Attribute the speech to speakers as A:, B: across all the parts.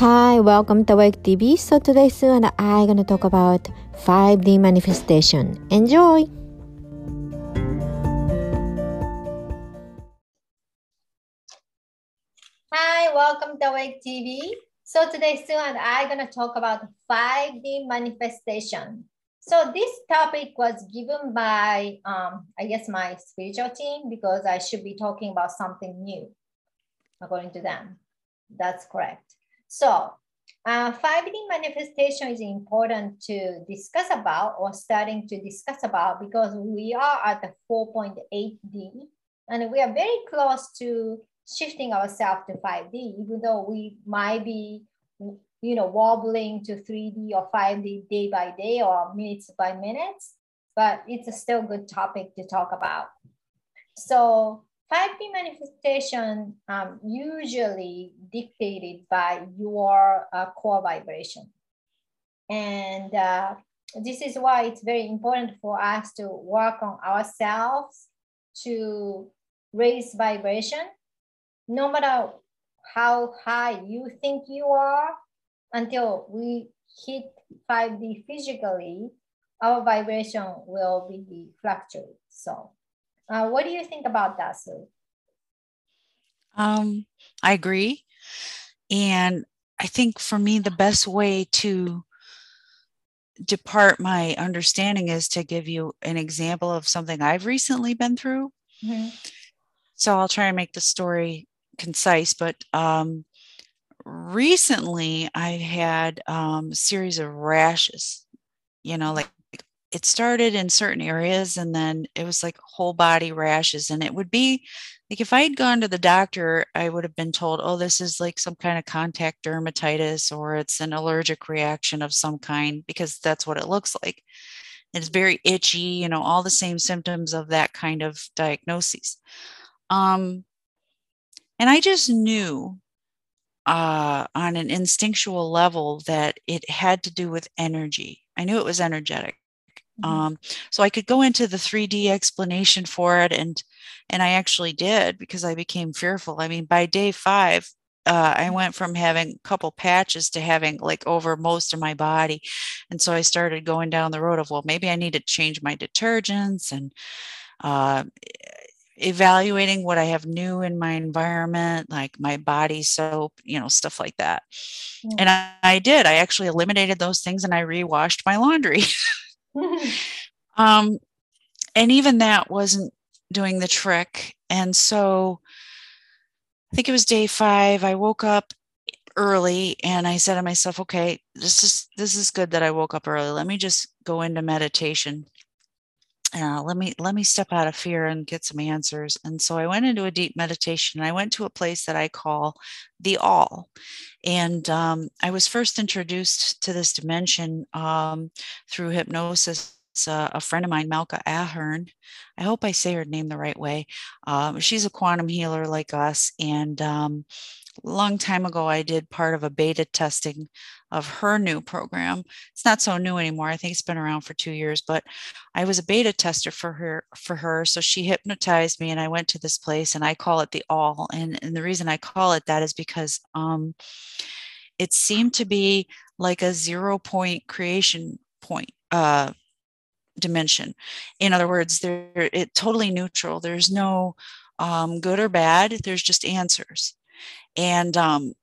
A: Hi, welcome to Wake TV. So today Sue and I to talk about 5D manifestation. Enjoy! Hi, welcome to Wake TV. So today Sue and I to talk about 5D manifestation. So this topic was given by, um, I guess, my spiritual team because I should be talking about something new, according to them. That's correct. So uh, 5D manifestation is important to discuss about or starting to discuss about because we are at the 4.8D and we are very close to shifting ourselves to 5D, even though we might be, you know, wobbling to 3D or 5D day by day or minutes by minutes, but it's a still good topic to talk about. So 5D manifestation um, usually dictated by your uh, core vibration. And uh, this is why it's very important for us to work on ourselves to raise vibration. No matter how high you think you are, until we hit 5D physically, our vibration will be fluctuate. So uh, what do you think about that, Sue?
B: Um, I agree. And I think for me, the best way to depart my understanding is to give you an example of something I've recently been through. Mm-hmm. So I'll try and make the story concise, but um, recently I had um, a series of rashes, you know, like it started in certain areas and then it was like whole body rashes and it would be like if i had gone to the doctor i would have been told oh this is like some kind of contact dermatitis or it's an allergic reaction of some kind because that's what it looks like it's very itchy you know all the same symptoms of that kind of diagnosis um and i just knew uh, on an instinctual level that it had to do with energy. I knew it was energetic. Mm-hmm. Um, so I could go into the 3D explanation for it, and and I actually did because I became fearful. I mean, by day five, uh, I went from having a couple patches to having like over most of my body, and so I started going down the road of well, maybe I need to change my detergents and uh, evaluating what I have new in my environment, like my body soap, you know, stuff like that. Mm-hmm. And I, I did. I actually eliminated those things and I rewashed my laundry. um, and even that wasn't doing the trick. And so I think it was day five. I woke up early and I said to myself, okay, this is this is good that I woke up early. Let me just go into meditation. Uh, let me let me step out of fear and get some answers and so i went into a deep meditation i went to a place that i call the all and um, i was first introduced to this dimension um, through hypnosis uh, a friend of mine, Malka Ahern. I hope I say her name the right way. Um, she's a quantum healer like us. And um, a long time ago, I did part of a beta testing of her new program. It's not so new anymore. I think it's been around for two years, but I was a beta tester for her. For her, so she hypnotized me, and I went to this place, and I call it the All. And, and the reason I call it that is because um, it seemed to be like a zero point creation point uh, dimension. In other words, they're it totally neutral. There's no um, good or bad. There's just answers. And um,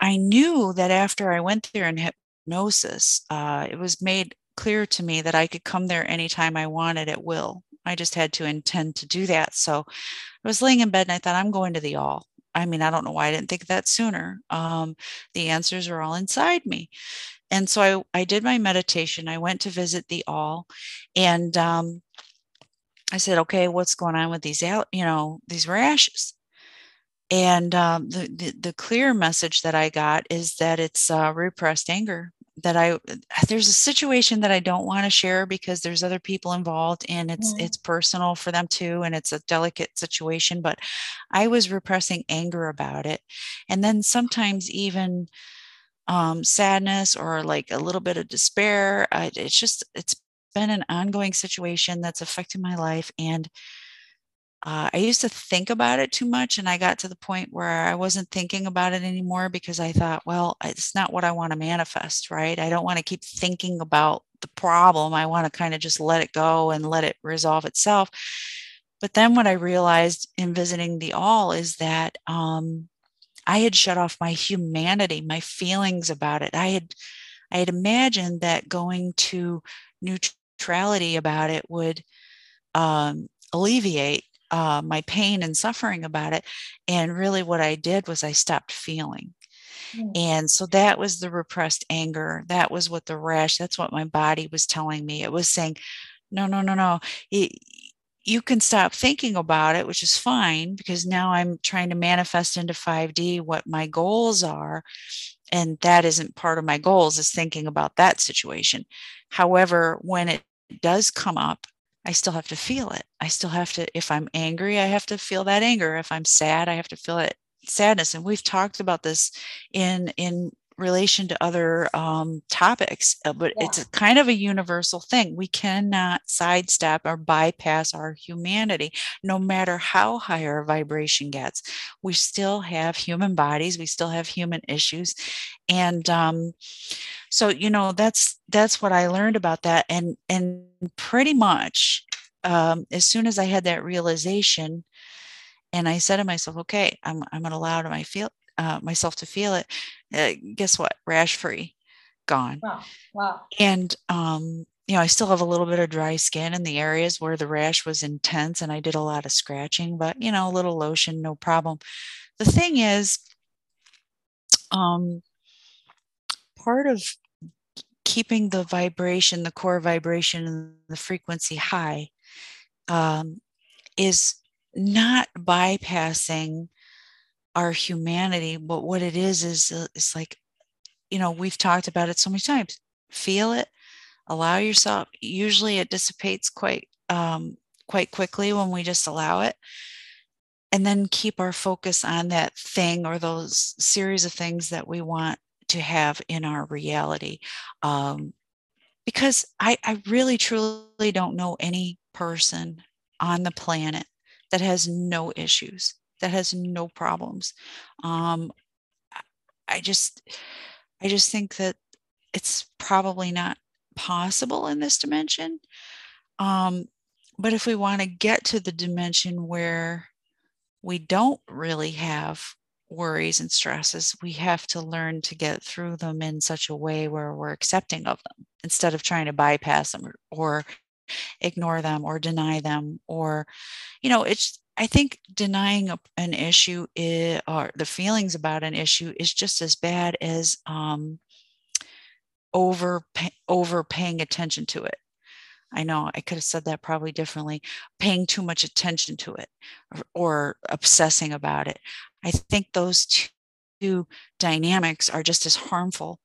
B: I knew that after I went there in hypnosis, uh, it was made clear to me that I could come there anytime I wanted at will. I just had to intend to do that. So I was laying in bed and I thought, I'm going to the all. I mean, I don't know why I didn't think that sooner. Um, the answers are all inside me and so I, I did my meditation. I went to visit the all, and um, I said, "Okay, what's going on with these out? You know, these rashes?" And um, the, the, the clear message that I got is that it's uh, repressed anger. That I there's a situation that I don't want to share because there's other people involved and it's mm. it's personal for them too and it's a delicate situation. But I was repressing anger about it, and then sometimes even um, sadness or like a little bit of despair. I, it's just, it's been an ongoing situation that's affected my life. And uh, I used to think about it too much, and I got to the point where I wasn't thinking about it anymore because I thought, well, it's not what I want to manifest, right? I don't want to keep thinking about the problem. I want to kind of just let it go and let it resolve itself. But then what I realized in visiting the all is that um, I had shut off my humanity, my feelings about it. I had I had imagined that going to neutrality about it would um, alleviate uh, my pain and suffering about it. And really, what I did was I stopped feeling. Mm. And so that was the repressed anger. That was what the rash, that's what my body was telling me. It was saying, no, no, no, no. It, you can stop thinking about it, which is fine because now I'm trying to manifest into 5D what my goals are. And that isn't part of my goals, is thinking about that situation. However, when it does come up I still have to feel it. I still have to, if I'm angry, I have to feel that anger. If I'm sad, I have to feel it sadness. And we've talked about this in in relation to other um, topics, uh, but yeah. it's kind of a universal thing. We cannot sidestep or bypass our humanity, no matter how high our vibration gets. We still have human bodies. We still have human issues, and um, so you know that's that's what i learned about that and and pretty much um, as soon as i had that realization and i said to myself okay i'm, I'm going to allow to my feel uh, myself to feel it uh, guess what? Rash free gone.
A: Wow wow.
B: And um you know i still have a little bit of dry skin in the areas where the rash was intense and i did a lot of scratching but you know a little lotion no problem. The thing is um part of keeping the vibration, the core vibration, and the frequency high um, is not bypassing our humanity, but what it is is uh, it's like, you know, we've talked about it so many times. Feel it, allow yourself. Usually, it dissipates quite um, quite quickly when we just allow it and then keep our focus on that thing or those series of things that we want to have in our reality. Um, because I, I really truly don't know any person on the planet that has no issues, that has no problems. Um, I just, I just think that it's probably not possible in this dimension. Um, but if we want to get to the dimension where we don't really have worries and stresses, we have to learn to get through them in such a way where we're accepting of them instead of trying to bypass them or, or ignore them or deny them or you know it's i think denying a, an issue is, or the feelings about an issue is just as bad as um, over over paying attention to it I know I could have said that probably differently, paying too much attention to it or, or obsessing about it. I think those two dynamics are just as harmful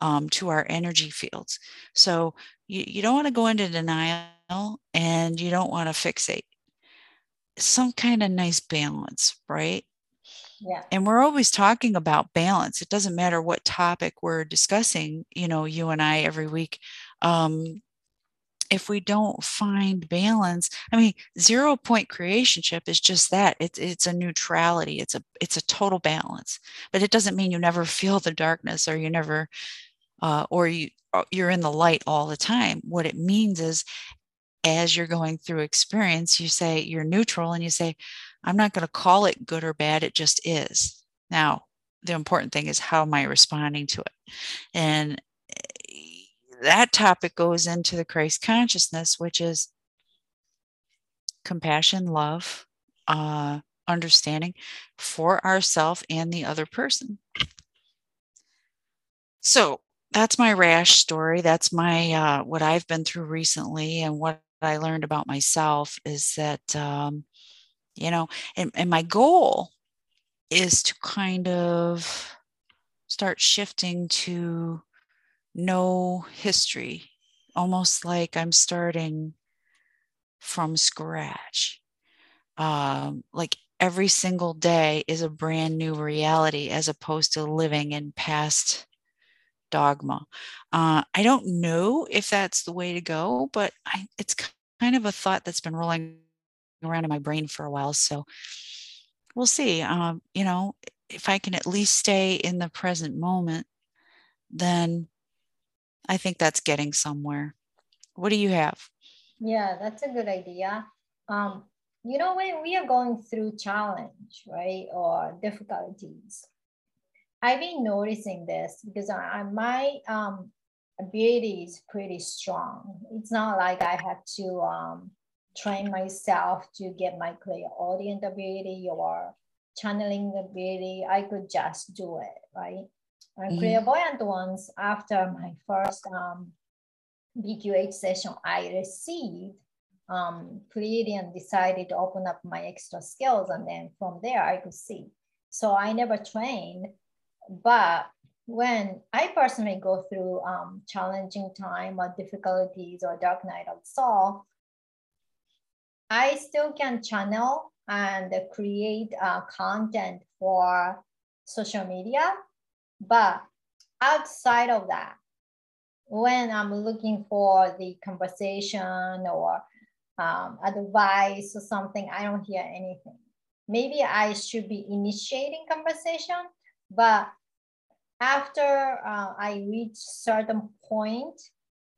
B: um, to our energy fields. So you, you don't want to go into denial and you don't want to fixate. Some kind of nice balance, right?
A: Yeah.
B: And we're always talking about balance. It doesn't matter what topic we're discussing, you know, you and I every week. Um, if we don't find balance i mean zero point creationship is just that it's it's a neutrality it's a it's a total balance but it doesn't mean you never feel the darkness or you never uh, or you uh, you're in the light all the time what it means is as you're going through experience you say you're neutral and you say i'm not going to call it good or bad it just is now the important thing is how am i responding to it and that topic goes into the Christ consciousness, which is compassion, love, uh, understanding for ourself and the other person. So that's my rash story. That's my uh, what I've been through recently, and what I learned about myself is that um, you know, and, and my goal is to kind of start shifting to no history, almost like I'm starting from scratch. Um, like every single day is a brand new reality as opposed to living in past dogma. Uh, I don't know if that's the way to go, but I, it's kind of a thought that's been rolling around in my brain for a while. So we'll see. Um, you know, if I can at least stay in the present moment, then I think that's getting somewhere. What do you have?
A: Yeah, that's a good idea. Um, you know, when we are going through challenge, right, or difficulties, I've been noticing this because I, my um, ability is pretty strong. It's not like I have to um, train myself to get my clear audience ability or channeling ability. I could just do it, right? And mm-hmm. clairvoyant ones, after my first um, BQH session, I received um, Pleiadian decided to open up my extra skills, and then from there I could see. So I never trained, but when I personally go through um, challenging time or difficulties or dark night of soul, I still can channel and create uh, content for social media, but outside of that, when I'm looking for the conversation or um, advice or something, I don't hear anything. Maybe I should be initiating conversation, but after uh, I reach certain point,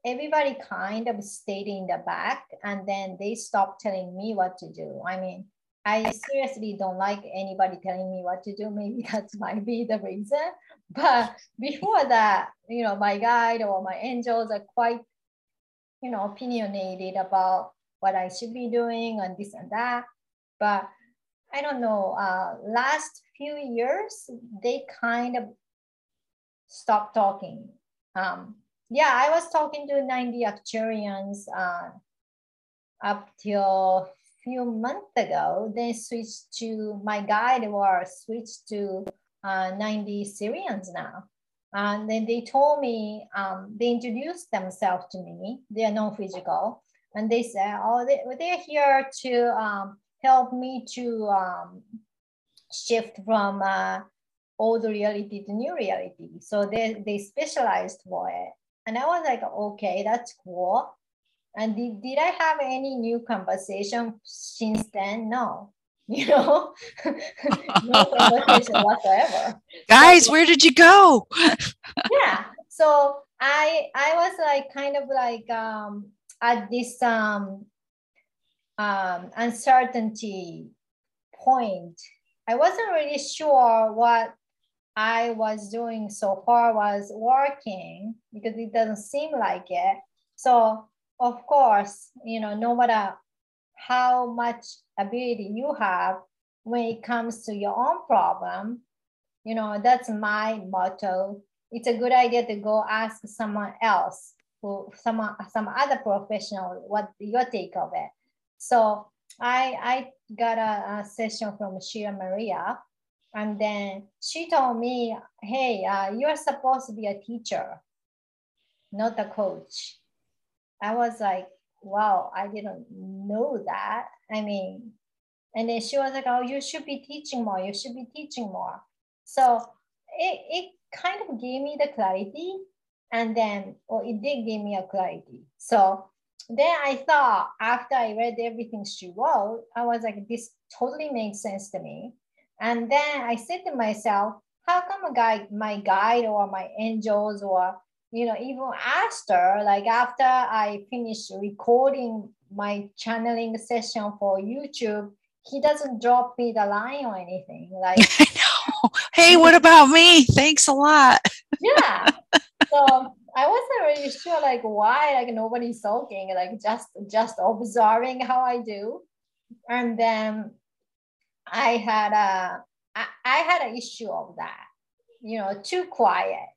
A: everybody kind of stayed in the back and then they stopped telling me what to do. I mean, I seriously don't like anybody telling me what to do. Maybe that might be the reason. But before that, you know, my guide or my angels are quite, you know, opinionated about what I should be doing and this and that. But I don't know, uh, last few years, they kind of stopped talking. Um, yeah, I was talking to 9D Arcturians uh, up till few months ago. They switched to, my guide was switched to uh, 90 Sirians now. And then they told me, um, they introduced themselves to me. They are non-physical and they said, oh, they, they're here to um, help me to um, shift from uh, old reality to new reality. So they, they specialized for it. And I was like, okay, that's cool. And did, did I have any new conversation since then? No. You know, no conversation whatsoever.
B: Guys, where did you go?
A: yeah. So I I was like kind of like um at this um, um, uncertainty point, I wasn't really sure what I was doing so far was working because it doesn't seem like it. So of course, you know, no matter how much ability you have when it comes to your own problem, you know, that's my motto. It's a good idea to go ask someone else who some some other professional what your take of it so i i got a, a session from Sheila Maria and then she told me hey uh, you're supposed to be a teacher not a coach. I was like wow i didn't know that. I mean and then she was like oh you should be teaching more you should be teaching more. So it, it kind of gave me the clarity and then well, it did give me a clarity. So then I thought after I read everything she wrote, I was like, this totally makes sense to me. And then I said to myself, how come a guy, my guide or my angels or you know, even Aster, like after I finished recording my channeling session for YouTube, he doesn't drop me the line or anything. Like,
B: hey, what about me? Thanks a lot.
A: yeah so I wasn't really sure like why like nobody's talking, like just just observing how I do. And then I had a I, I had an issue of that, you know, too quiet.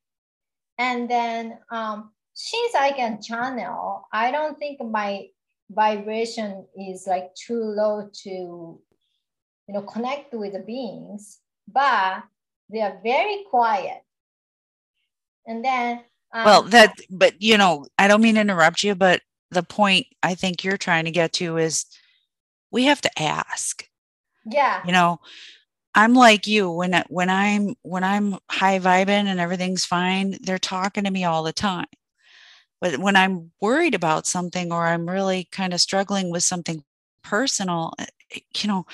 A: And then um since I can channel, I don't think my vibration is like too low to you know connect with the beings, but they are very quiet and then
B: um, well that but you know i don't mean to interrupt you but the point i think you're trying to get to is we have to ask
A: yeah
B: you know i'm like you when I, when i'm when i'm high vibing and everything's fine they're talking to me all the time but when i'm worried about something or i'm really kind of struggling with something personal. Eh, eh, you know,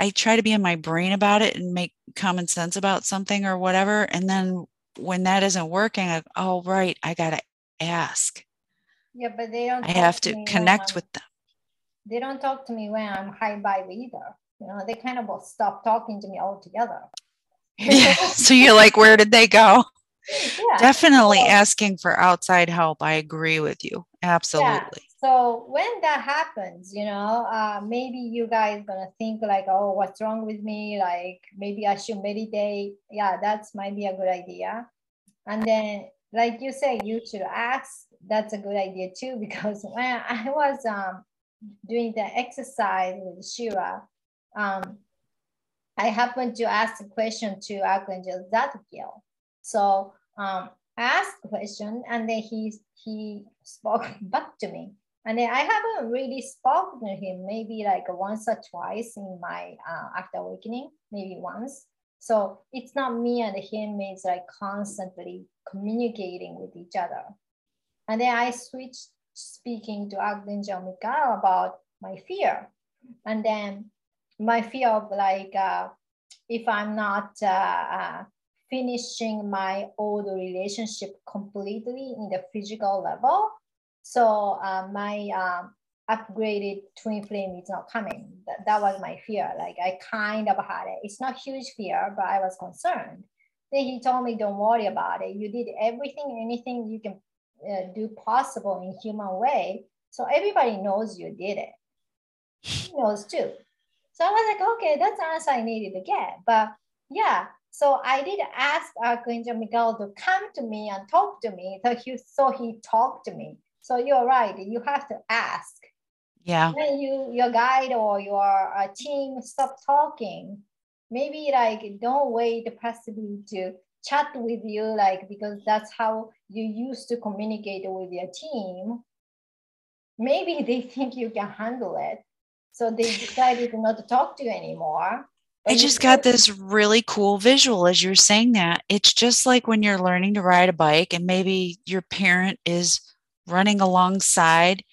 B: I try to be in my brain about it and make common sense about something or whatever. And then when that isn't working, I, oh, right, I got to ask.
A: Yeah, but they don't.
B: I have to connect with them.
A: They don't talk to me when I'm high vibe either. You know, they kind of stop talking to me altogether.
B: yeah. So you're like, where did they go? Yeah. Definitely so, asking for outside help. I agree with you. Absolutely.
A: So when that happens, you know, uh, maybe you guys gonna think like, oh, what's wrong with me? Like maybe I should meditate. Yeah, that's might be a good idea. And then, like you say, you should ask. That's a good idea too, because when I was um, doing the exercise with Shira, um, I happened to ask a question to Archangel Zadkiel. So um, I asked a question and then he, he spoke back to me. And then I haven't really spoken to him maybe like once or twice in my uh, after awakening, maybe once. So it's not me and him, it's like constantly communicating with each other. And then I switched speaking to Archangel Michael about my fear. And then my fear of like, uh, if I'm not uh, uh, finishing my old relationship completely in the physical level, so uh, my um, upgraded twin flame is not coming. That, that was my fear. Like I kind of had it. It's not huge fear, but I was concerned. Then he told me, don't worry about it. You did everything, anything you can uh, do possible in human way. So everybody knows you did it. He knows too. So I was like, okay, that's the answer I needed to get. But yeah, so I did ask Archangel Miguel to come to me and talk to me. So he, so he talked to me. So you're right. You have to ask.
B: Yeah.
A: When you your guide or your uh, team stop talking, maybe like don't wait passively to chat with you, like because that's how you used to communicate with your team. Maybe they think you can handle it, so they decided not to talk to you anymore.
B: I just got this really cool visual as you're saying that. It's just like when you're learning to ride a bike and maybe your parent is running alongside.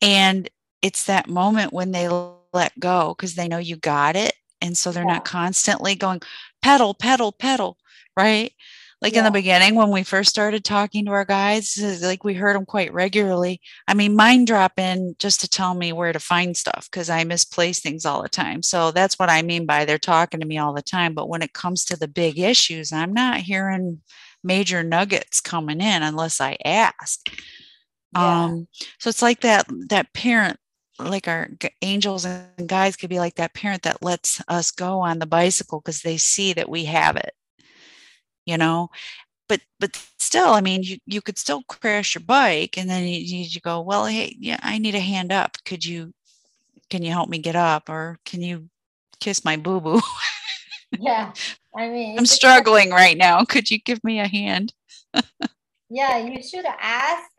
B: And it's that moment when they let go because they know you got it. And so they're yeah. not constantly going pedal, pedal, pedal, right? Like yeah. in the beginning, when we first started talking to our guides, uh, like we heard them quite regularly. I mean, mind drop in just to tell me where to find stuff because I misplace things all the time. So that's what I mean by they're talking to me all the time. But when it comes to the big issues, I'm not hearing major nuggets coming in unless I ask. Yeah. Um, so it's like that that parent, like our angels and guides could be like that parent that lets us go on the bicycle because they see that we have it, you know. But but still, I mean, you you could still crash your bike, and then you, you go, well, hey, yeah, I need a hand up. Could you can you help me get up, or can you kiss my boo boo?
A: yeah, I mean,
B: I'm struggling right now. Could you give me a hand?
A: yeah, you should ask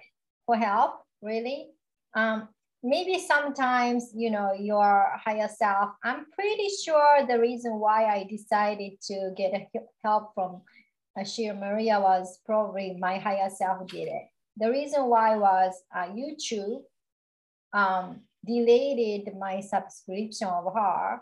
A: for help, really. Um, maybe sometimes, you know, your higher self, I'm pretty sure the reason why I decided to get help from Ashir Maria was probably my higher self did it. The reason why was uh, YouTube um, deleted my subscription of her.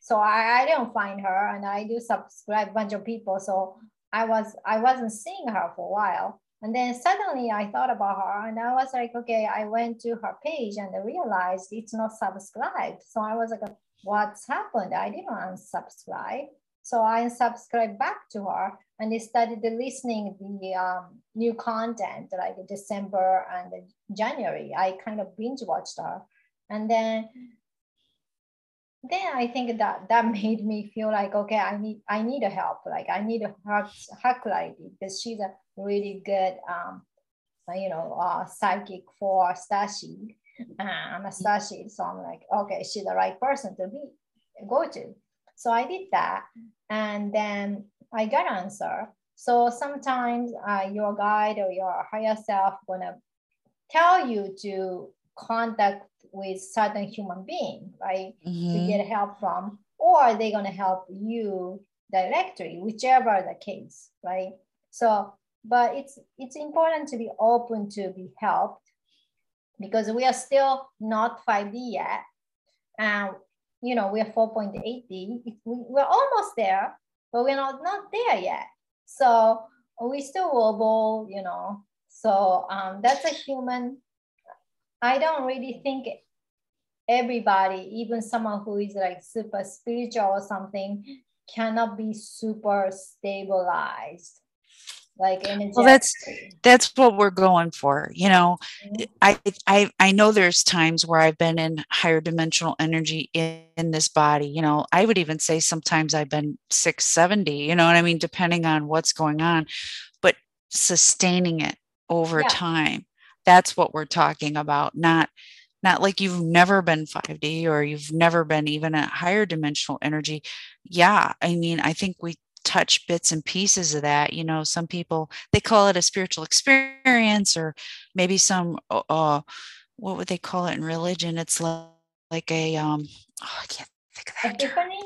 A: So I, I didn't find her and I do subscribe a bunch of people. So I was I wasn't seeing her for a while. And then suddenly I thought about her and I was like, okay, I went to her page and I realized it's not subscribed. So I was like, what's happened? I didn't unsubscribe. So I unsubscribed back to her and they started listening the um, new content like December and January. I kind of binge watched her. And then then I think that that made me feel like okay, I need I need a help. Like I need a help Hakulai because she's a really good um, you know uh, psychic for Starseed. Uh, I'm a Starseed, so I'm like okay, she's the right person to be go to. So I did that, and then I got answer. So sometimes uh, your guide or your higher self gonna tell you to contact with certain human being, right? Mm-hmm. To get help from, or they're gonna help you directly, whichever the case, right? So, but it's it's important to be open to be helped because we are still not 5D yet. and you know we're 4.8D. We're almost there, but we're not not there yet. So we still wobble, you know. So um, that's a human. I don't really think everybody, even someone who is like super spiritual or something, cannot be super stabilized like
B: well that's that's what we're going for you know? Mm-hmm. I, I i know there's times where i've been in higher dimensional energy in, in, this body you know? I would even say sometimes i've been 670 you know what i mean? Depending on what's going on but sustaining it over yeah. time that's what we're talking about not not like you've never been 5D or you've never been even at higher dimensional energy. Yeah, I mean, I think we touch bits and pieces of that. You know, some people they call it a spiritual experience, or maybe some uh, uh what would they call it in religion? It's like, like a um, oh, I can't think of that. Epiphany.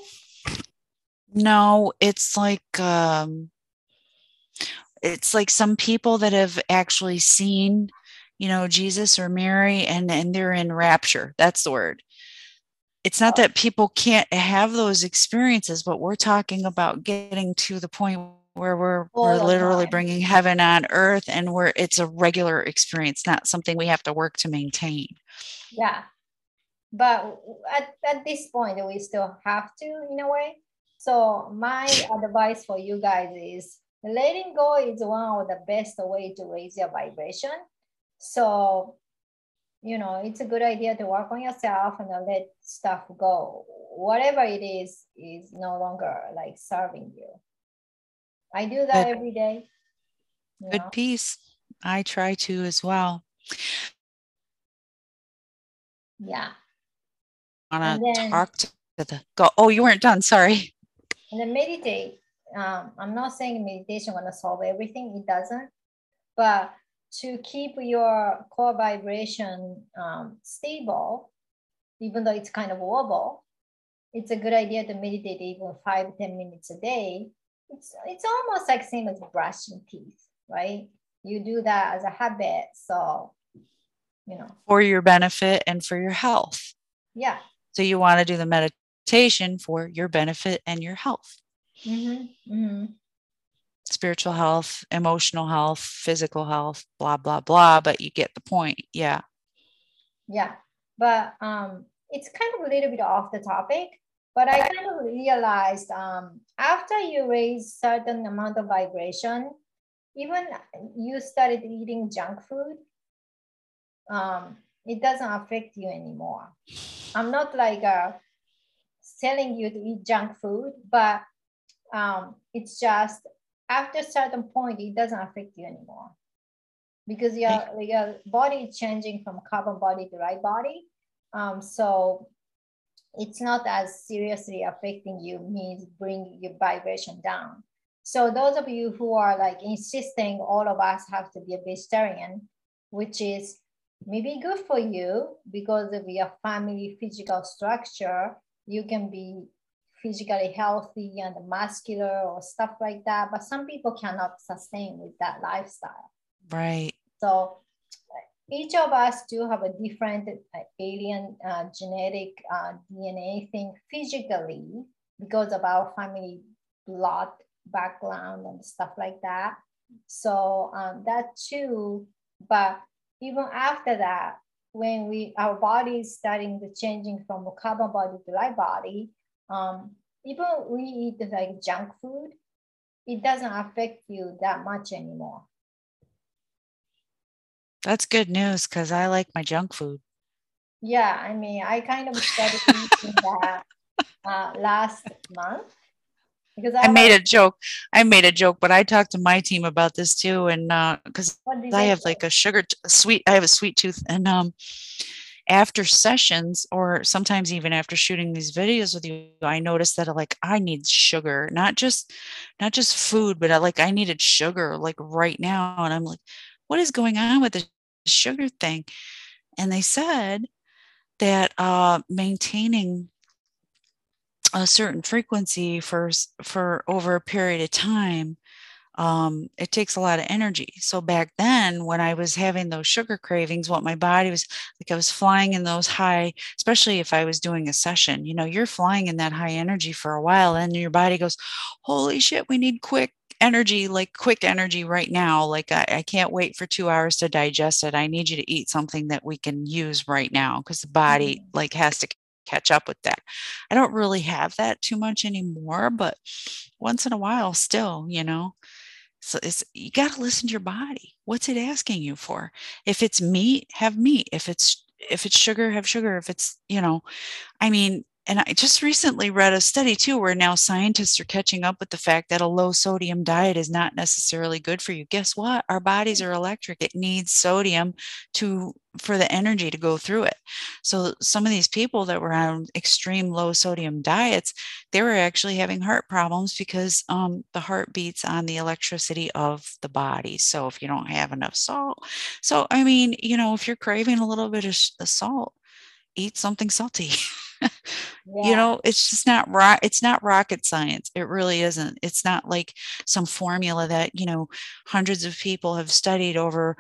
B: No, it's like um, it's like some people that have actually seen you know jesus or mary and and they're in rapture. That's the word. It's not that people can't have those experiences but we're talking about getting to the point where we're we're literally bringing heaven on earth and where it's a regular experience not something we have to work to maintain.
A: Yeah. But at, at this point we still have to in a way. So my advice for you guys is letting go is one of the best way to raise your vibration so, you know, it's a good idea to work on yourself and let stuff go. Whatever it is, is no longer like serving you. I do that good, every day.
B: Good know? piece. I try to as well.
A: Yeah.
B: Want to talk to the go? Oh, you weren't done. Sorry.
A: And then meditate. Um, I'm not saying meditation gonna solve everything. It doesn't. But to keep your core vibration um, stable, even though it's kind of wobble, it's a good idea to meditate even five ten minutes a day. It's, it's almost like same as brushing teeth, right? You do that as a habit. So, you know.
B: For your benefit and for your health.
A: Yeah.
B: So you want to do the meditation for your benefit and your health.
A: Mm-hmm. Mm-hmm
B: spiritual health, emotional health, physical health, blah, blah, blah. But you get the point. Yeah.
A: Yeah. But um, it's kind of a little bit off the topic. But I kind of realized um, after you raise certain amount of vibration, even you started eating junk food, um, it doesn't affect you anymore. I'm not like uh, telling you to eat junk food, but um, it's just after a certain point, it doesn't affect you anymore because your, your body is changing from carbon body to light body. Um, so it's not as seriously affecting you, means bring your vibration down. So those of you who are like insisting all of us have to be a vegetarian, which is maybe good for you because of your family physical structure, you can be physically healthy and muscular or stuff like that. But some people cannot sustain with that lifestyle.
B: Right.
A: So each of us do have a different uh, alien uh, genetic uh, DNA thing physically because of our family blood background and stuff like that. So um, that too, but even after that, when we our body is starting to changing from a carbon body to light body, um, even we eat like junk food, it doesn't affect you that much anymore.
B: That's good news because I like my junk food.
A: Yeah, I mean, I kind of started eating that uh, last month
B: because I, I made a joke. I made a joke, but I talked to my team about this too, and because uh, I have like a sugar t- sweet, I have a sweet tooth, and um, after sessions or sometimes even after shooting these videos with you i noticed that like i need sugar not just not just food but I, like i needed sugar like right now and i'm like what is going on with the sugar thing? And they said that uh, maintaining a certain frequency for for over a period of time um, it takes a lot of energy. So back then, when I was having those sugar cravings, what my body was like, I was flying in those high, especially if I was doing a session. You know, you're flying in that high energy for a while, and your body goes, "Holy shit, we need quick energy, like quick energy right now. Like I, I can't wait for two hours to digest it. I need you to eat something that we can use right now because the body mm-hmm. like has to catch up with that. I don't really have that too much anymore, but once in a while still, you know. So it's you got to listen to your body. What's it asking you for? If it's meat, have meat. If it's if it's sugar, have sugar. If it's, you know, I mean, and I just recently read a study too where now scientists are catching up with the fact that a low sodium diet is not necessarily good for you. Guess what? Our bodies mm. are electric. It needs sodium to for the energy to go through it. So some of these people that were on extreme low sodium diets, they were actually having heart problems because um, the heart beats on the electricity of the body. So if you don't have enough salt, so I mean, you know, if you're craving a little bit of salt, eat something salty. yeah. You know, it's just not rock it's not rocket science. It really isn't. It's not like some formula that, you know, hundreds of people have studied over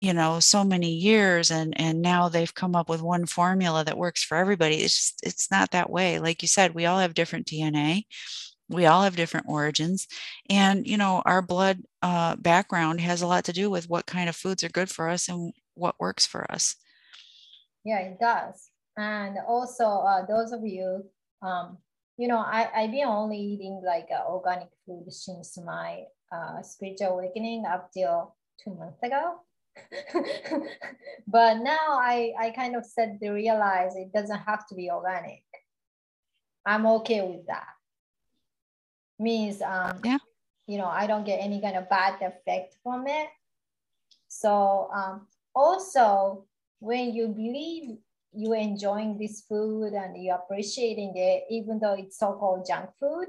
B: you know, so many years and and now they've come up with one formula that works for everybody. It's just, it's not that way. Like you said, we all have different DNA we all have different origins and you know our blood uh, background has a lot to do with what kind of foods are good for us and what works for us
A: yeah, it does. And also, uh, those of you, um, you know, I, I've been only eating like uh, organic food since my uh, spiritual awakening up till two months ago. but now I, I kind of said to realize it doesn't have to be organic. I'm okay with that. Means, um, yeah. you know, I don't get any kind of bad effect from it. So um, also, when you believe you're enjoying this food and you're appreciating it, even though it's so-called junk food,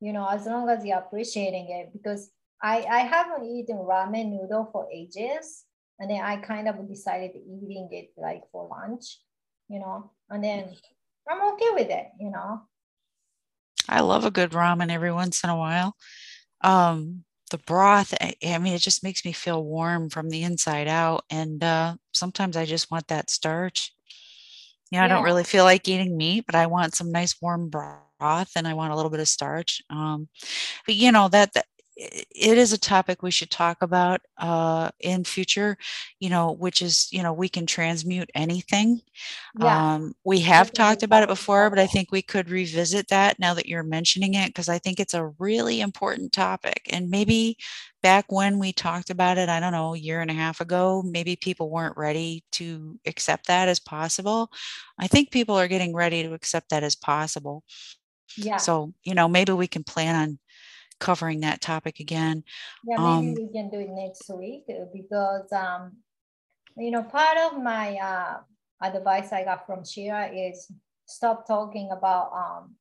A: you know, as long as you're appreciating it, because I, I haven't eaten ramen noodle for ages. And then I kind of decided eating it like for lunch, you know, and then I'm okay with it, you know.
B: I love a good ramen every once in a while. Um, the broth I, I, mean it just makes me feel warm from the inside out and uh, sometimes i just want that starch know, yeah. i don't really feel like eating meat but i want some nice warm broth and i want a little bit of starch um, but you know that, that it is a topic we should talk about uh, in future you know which is you know we can transmute anything. Yeah. um, we have talked about it before but i think we could revisit that now that you're mentioning it because i think it's a really important topic. And maybe back when we talked about it i don't know a year and a half ago maybe people weren't ready to accept that as possible. I think people are getting ready to accept that as possible. Yeah. So you know maybe we can plan on covering that topic again.
A: Yeah, maybe um, we can do it next week uh, because um, you know part of my uh, advice I got from Shira is stop talking about um,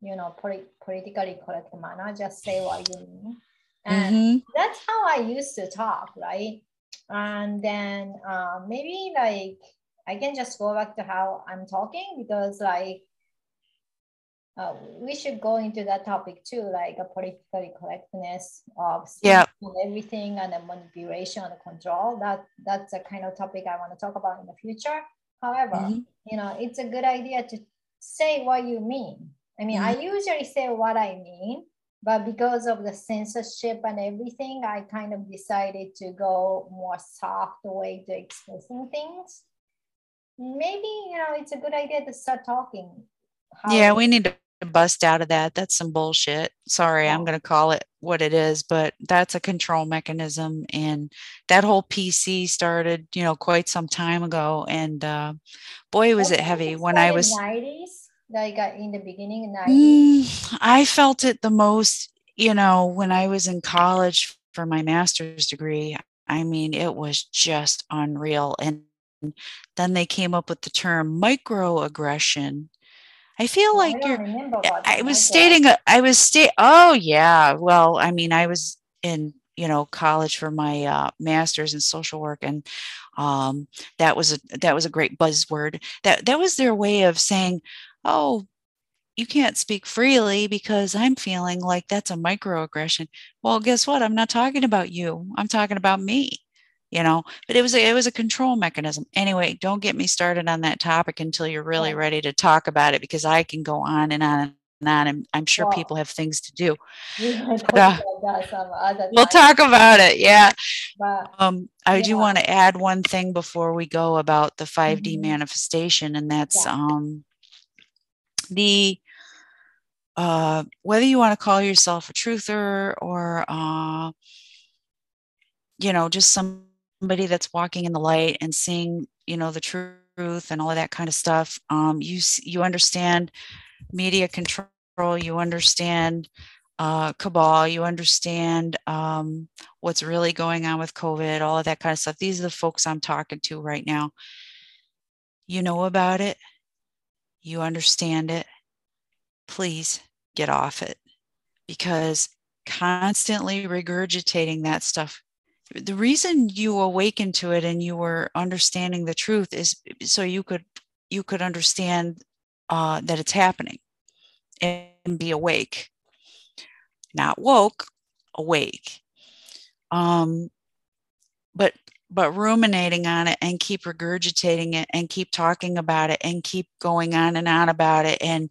A: you know polit- politically correct manner. Just say what you mean, and mm-hmm. that's how I used to talk, right? And then uh, maybe like I can just go back to how I'm talking because like uh, we should go into that topic too, like a politically correctness of
B: yeah.
A: everything and the manipulation and control. That that's a kind of topic I want to talk about in the future. However, mm-hmm. you know, it's a good idea to say what you mean. I mean, mm-hmm. I usually say what I mean, but because of the censorship and everything, I kind of decided to go more soft way to expressing things. Maybe you know it's a good idea to start talking
B: yeah, we need to bust out of that. That's some bullshit. Sorry, I'm going to call it what it is, but that's a control mechanism. And that whole PC started, you know, quite some time ago. And uh, boy, was it heavy when I was
A: 90s, like in the beginning 90s.
B: Mm, I felt it the most, you know, when I was in college for my master's degree. I mean, it was just unreal. And then they came up with the term microaggression I feel like I you're. I was stating. I was state. Oh yeah. Well, I mean, I was in you know college for my uh, master's in social work, and um, that was a that was a great buzzword. That that was their way of saying, oh, you can't speak freely because I'm feeling like that's a microaggression. Well, guess what? I'm not talking about you. I'm talking about me. You know, but it was a, it was a control mechanism. Anyway, don't get me started on that topic until you're really ready to talk about it because I can go on and on and on. And I'm sure people have things to do. But, uh, we'll talk about it. Yeah. But, um, I yeah. do want to add one thing before we go about the 5D mm-hmm. manifestation, and that's yeah. um, the uh, whether you want to call yourself a truther or uh, you know just somebody that's walking in the light and seeing you know the truth and all of that kind of stuff um, you you understand media control you understand uh, cabal you understand um, what's really going on with covid all of that kind of stuff. These are the folks i'm talking to right now. You know about it. You understand it. Please get off it. Because constantly regurgitating that stuff the reason you awakened to it and you were understanding the truth is so you could you could understand uh, that it's happening and be awake. Not woke awake. Um, but but ruminating on it and keep regurgitating it and keep talking about it and keep going on and on about it and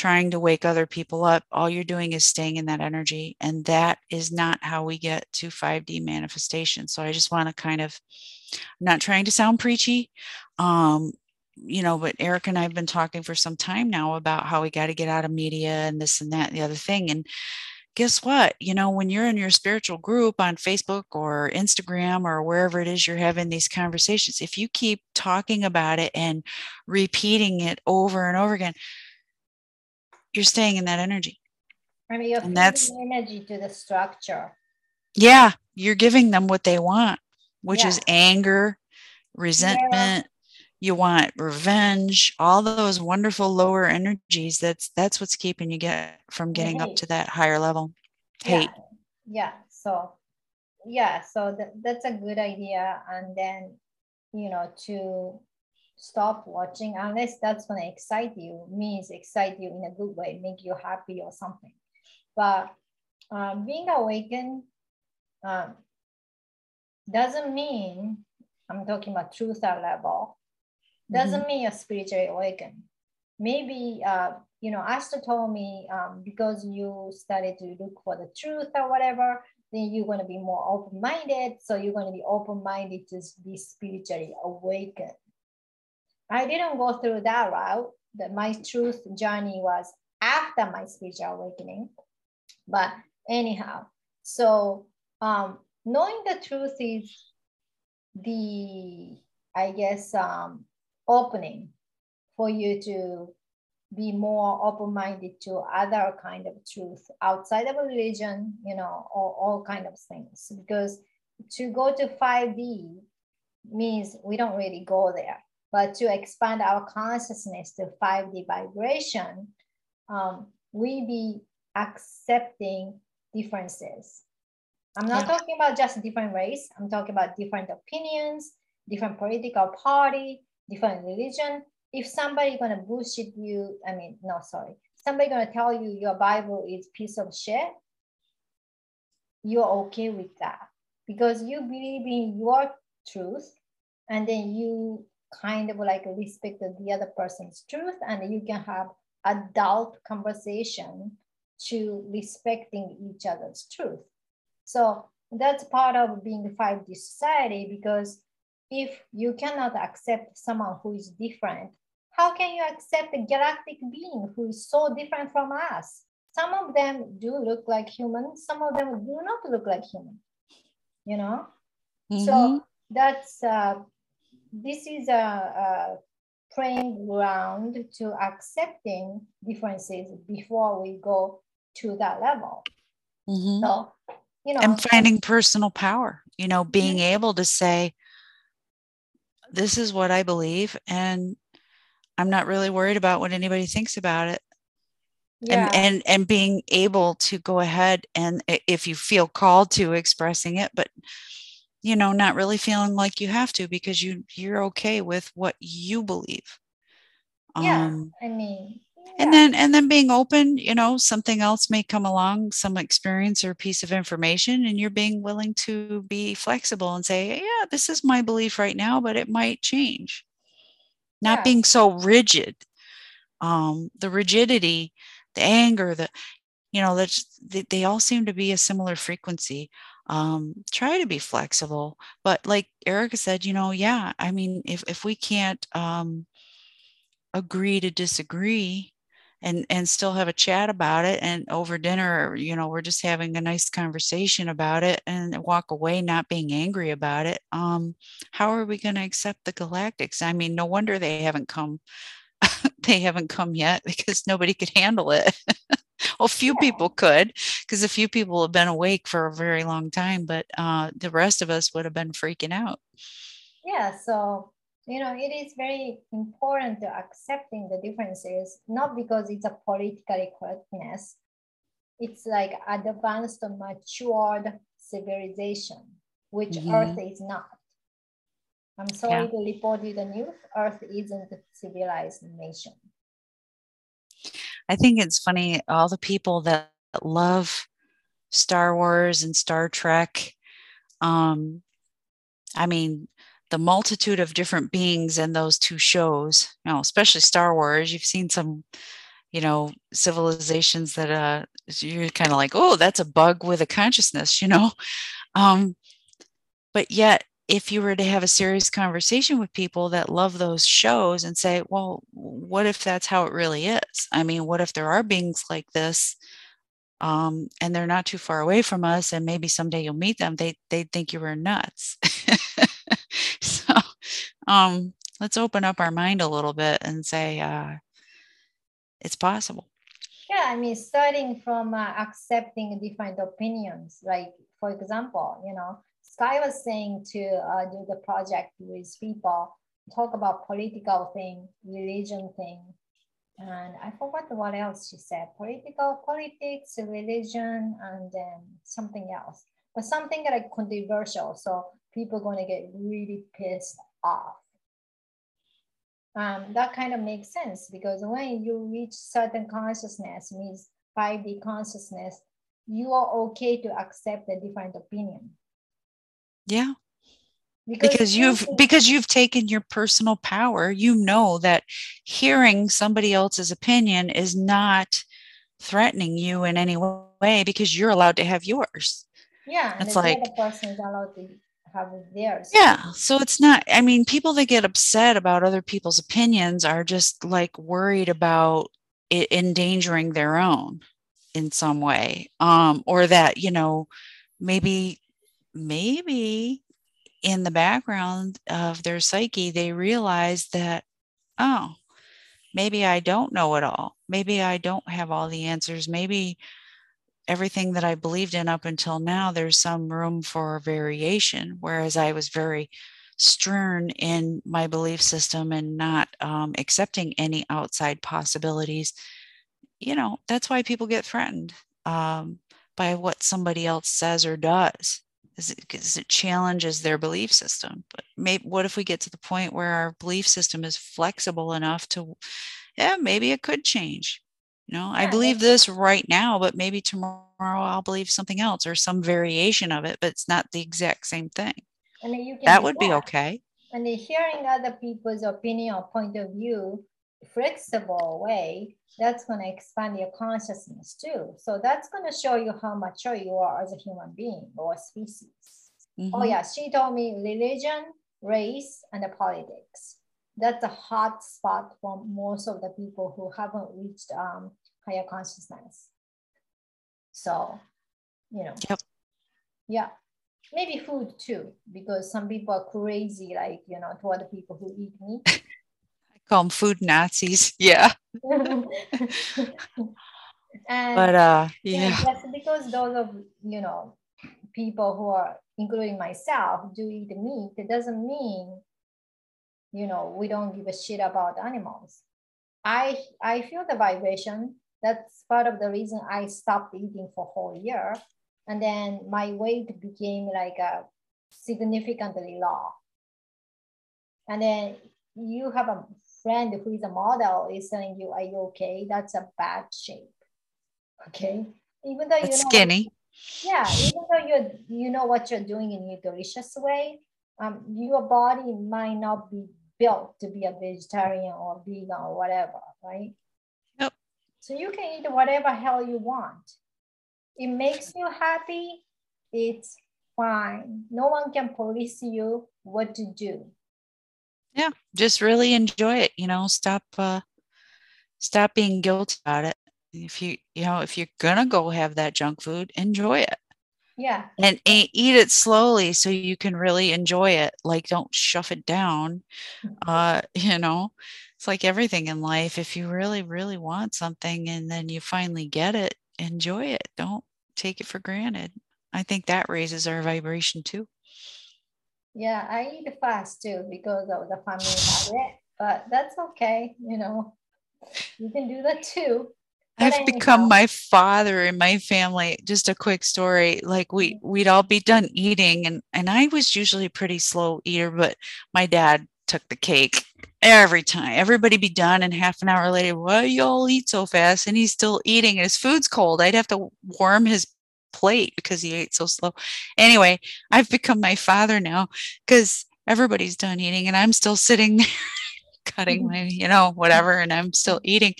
B: trying to wake other people up, all you're doing is staying in that energy. And that is not how we get to 5D manifestation. So I just want to kind of, I'm not trying to sound preachy. Um, you know, but Eric and I have been talking for some time now about how we got to get out of media and this and that and the other thing. And guess what? You know, when you're in your spiritual group on Facebook or Instagram or wherever it is you're having these conversations, if you keep talking about it and repeating it over and over again, you're staying in that energy.
A: I mean, you're and that's energy to the structure.
B: Yeah, you're giving them what they want, which yeah. is anger, resentment. Yeah. You want revenge, all those wonderful lower energies. That's that's what's keeping you get from getting up to that higher level. Hate.
A: Yeah. yeah. So yeah, so th- that's a good idea. And then, you know, to stop watching unless that's going to excite you means excite you in a good way make you happy or something. But um, being awakened um, doesn't mean i'm talking about truth level doesn't mm-hmm. mean you're spiritually awakened. Maybe uh, you know Ashton told me um, because you started to look for the truth or whatever then you're going to be more open-minded. So you're going to be open-minded to be spiritually awakened I didn't go through that route. That my truth journey was after my spiritual awakening. But anyhow, so um, knowing the truth is the, I guess, um, opening for you to be more open-minded to other kind of truth outside of a religion, you know, or all kind of things. Because to go to 5D means we don't really go there but to expand our consciousness to 5D vibration, um, we be accepting differences. I'm not yeah. talking about just different race. I'm talking about different opinions, different political party, different religion. If somebody gonna bullshit you, I mean, no, sorry. Somebody gonna tell you your Bible is piece of shit, you're okay with that because you believe in your truth and then you kind of like respect the other person's truth and you can have adult conversation to respecting each other's truth. So that's part of being a 5D society because if you cannot accept someone who is different, how can you accept a galactic being who is so different from us? Some of them do look like humans, some of them do not look like human, you know? Mm-hmm. So that's uh, this is a, a playing ground to accepting differences before we go to that level. Mm-hmm. So, you know,
B: and finding personal power, you know, being mm-hmm. able to say, this is what I believe, and I'm not really worried about what anybody thinks about it. Yeah. And, and and being able to go ahead and if you feel called to expressing it, but you know not really feeling like you have to because you you're okay with what you believe.
A: Yeah um, i mean
B: and then and then being open you know something else may come along some experience or piece of information and you're being willing to be flexible and say yeah this is my belief right now but it might change. Not
A: Yeah.
B: being so rigid um the rigidity the anger the you know that's they, they all seem to be a similar frequency um try to be flexible but like erica said you know yeah i mean if if we can't um agree to disagree and and still have a chat about it and over dinner you know we're just having a nice conversation about it and walk away not being angry about it um how are we going to accept the galactics? I mean no wonder they haven't come they haven't come yet because nobody could handle it well few people could because a few people have been awake for a very long time but uh the rest of us would have been freaking out.
A: Yeah so you know it is very important to accepting the differences not because it's a politically correctness it's like advanced matured civilization which
B: Mhm.
A: earth is not. I'm sorry to report you the news earth isn't a civilized nation
B: I think it's funny all the people that love Star Wars and Star Trek. Um, I mean, the multitude of different beings in those two shows, you know, especially Star Wars. You've seen some, you know, civilizations that uh, you're kind of like, oh, that's a bug with a consciousness, you know. Um, but yet, if you were to have a serious conversation with people that love those shows and say, well, what if that's how it really is? I mean, what if there are beings like this um, and they're not too far away from us and maybe someday you'll meet them? They, they'd think you were nuts. so um, let's open up our mind a little bit and say, uh, it's possible.
A: Yeah, I mean, starting from uh, accepting different opinions. Like, for example, you know, Sky was saying to uh, do the project with people, talk about political thing, religion thing, and I forgot what else she said. Political, politics, religion, and then something else. But something like controversial, so people gonna get really pissed off um, that kind of makes sense because when you reach certain consciousness means 5d consciousness you are okay to accept a different opinion
B: Yeah. because you've because you've taken your personal power you know that hearing somebody else's opinion is not threatening you in any way because you're allowed to have yours
A: yeah
B: it's like-
A: other person is allowed to have theirs
B: yeah so it's not i mean people that get upset about other people's opinions are just like worried about it endangering their own in some way um or that you know maybe maybe in the background of their psyche they realize that oh maybe i don't know it all. Maybe i don't have all the answers. Maybe everything that i believed in up until now there's some room for variation. Whereas i was very stern in my belief system and not um, accepting any outside possibilities. You know that's why people get threatened um, by what somebody else says or does because it, it challenges their belief system? But maybe what if we get to the point where our belief system is flexible enough to yeah maybe it could change. You know i believe this right now but maybe tomorrow i'll believe something else or some variation of it but it's not the exact same thing.
A: And then you can
B: that would be okay.
A: and then hearing other people's opinion or point of view flexible way that's going to expand your consciousness too. So that's going to show you how mature you are as a human being or species. Oh
B: Mhm.
A: yeah she told me religion race and the politics. That's a hot spot for most of the people who haven't reached um, higher consciousness. So you know.
B: Yep.
A: yeah. Maybe food too because some people are crazy like you know toward the people who eat meat
B: call them food nazis. Yeah.
A: And
B: but uh
A: yeah, just because those of you know people who are including myself do eat meat it doesn't mean you know we don't give a shit about animals. I i feel the vibration. That's part of the reason i stopped eating for a whole year. And then my weight became like a significantly low. And then you have a friend who is a model is telling you, "Are you okay?" That's a bad shape. Okay, even though you're
B: skinny.
A: yeah even though you you know what you're doing in a delicious way um, your body might not be built to be a vegetarian or vegan or whatever right
B: Yep.
A: so you can eat whatever hell you want it makes you happy it's fine no one can police you what to do
B: Yeah. Just really enjoy it. You know, stop uh stop being guilty about it. If you you know, if you're gonna go have that junk food, enjoy it.
A: yeah
B: and e- eat it slowly so you can really enjoy it like don't shove it down uh you know it's like everything in life if you really really want something and then you finally get it enjoy it don't take it for granted i think that raises our vibration too
A: yeah i eat fast too because of the family habit but that's okay you know you can do that too But
B: I've become my father in my family. Just a quick story. Like we mm-hmm. we'd all be done eating and and I was usually a pretty slow eater, but my dad took the cake every time. Everybody be done and half an hour later, why you all eat so fast? And he's still eating and his food's cold. I'd have to warm his plate because he ate so slow. Anyway, I've become my father now because everybody's done eating and I'm still sitting there cutting my, you know, whatever, and I'm still eating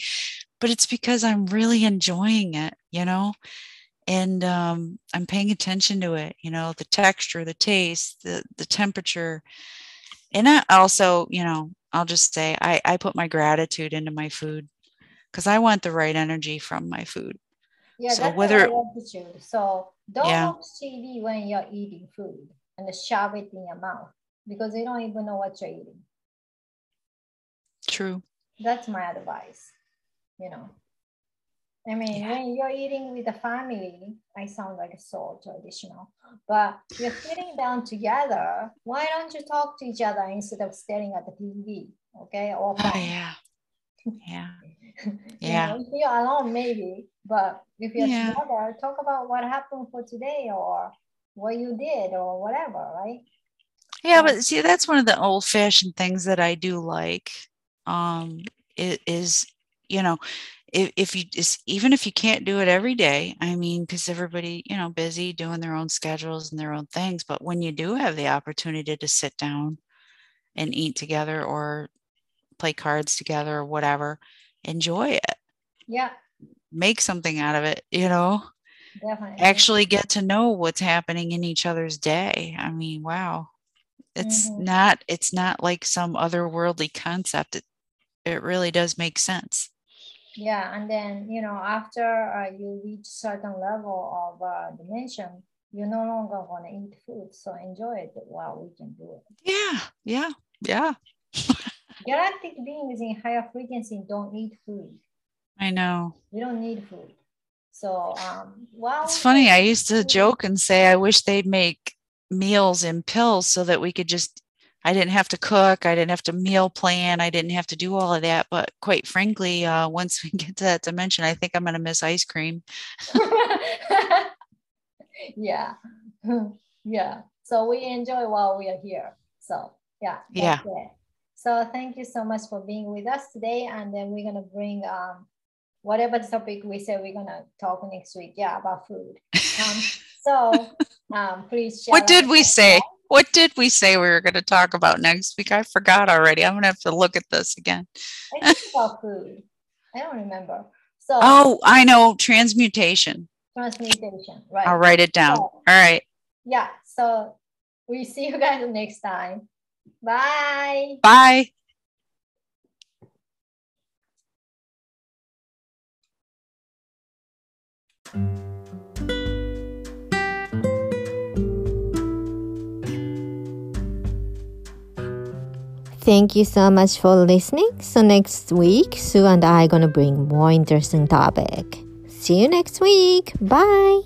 B: but it's because I'm really enjoying it, you know, and um, I'm paying attention to it, you know, the texture, the taste, the the temperature, and I also, you know, I'll just say I I put my gratitude into my food because I want the right energy from my food.
A: Yeah,
B: So
A: that's
B: whether-
A: whether attitude. So don't
B: Yeah.
A: watch TV when you're eating food and shove it in your mouth because you don't even know what you're eating.
B: True.
A: That's my advice. You know, I mean,
B: Yeah.
A: when you're eating with the family, I sound like so traditional, but you're sitting down together. Why don't you talk to each other instead of staring at the TV? Okay, or
B: Oh
A: yeah.
B: yeah. Yeah.
A: You
B: Yeah.
A: know, if you're alone, maybe, but if you're
B: Yeah.
A: together, talk about what happened for today or what you did or whatever, right?
B: Yeah, but see, that's one of the old fashioned things that I do like. Um, it is, you know, if, if you just, even if you can't do it every day, I mean, because everybody, you know, busy doing their own schedules and their own things, but when you do have the opportunity to sit down and eat together or play cards together or whatever, enjoy it,
A: Yeah,
B: make something out of it, you know,
A: definitely.
B: actually get to know what's happening in each other's day. I mean, wow. It's
A: Mhm.
B: not it's not like some otherworldly concept. It it really does make sense.
A: Yeah, and then you know after uh, you reach certain level of uh, dimension, you're no longer gonna eat food, so enjoy it while we can do it.
B: Yeah, yeah, yeah.
A: Galactic beings in higher frequency don't eat food.
B: I know.
A: We don't need food. So um, while
B: It's funny. I used to joke and say I wish they'd make meals in pills so that we could just I didn't have to cook, I didn't have to meal plan, I didn't have to do all of that. But quite frankly, uh, once we get to that dimension, I think I'm gonna miss ice cream.
A: yeah yeah so we enjoy while we are here so yeah
B: Yeah.
A: it. So thank you so much for being with us today and then we're gonna bring um whatever the topic we say we're gonna talk next week yeah about food um so um please share
B: What did we say? What did we say we were gonna talk about next week? I forgot already. I'm gonna have to look at this again.
A: i think about food i don't remember so
B: Oh, I know transmutation.
A: transmutation right
B: I'll write it down.
A: So-
B: All right.
A: yeah so we see you guys next time bye
B: Bye.
C: Thank you so much for listening. So next week, Sue and I are gonna bring more interesting topic. See you next week. Bye.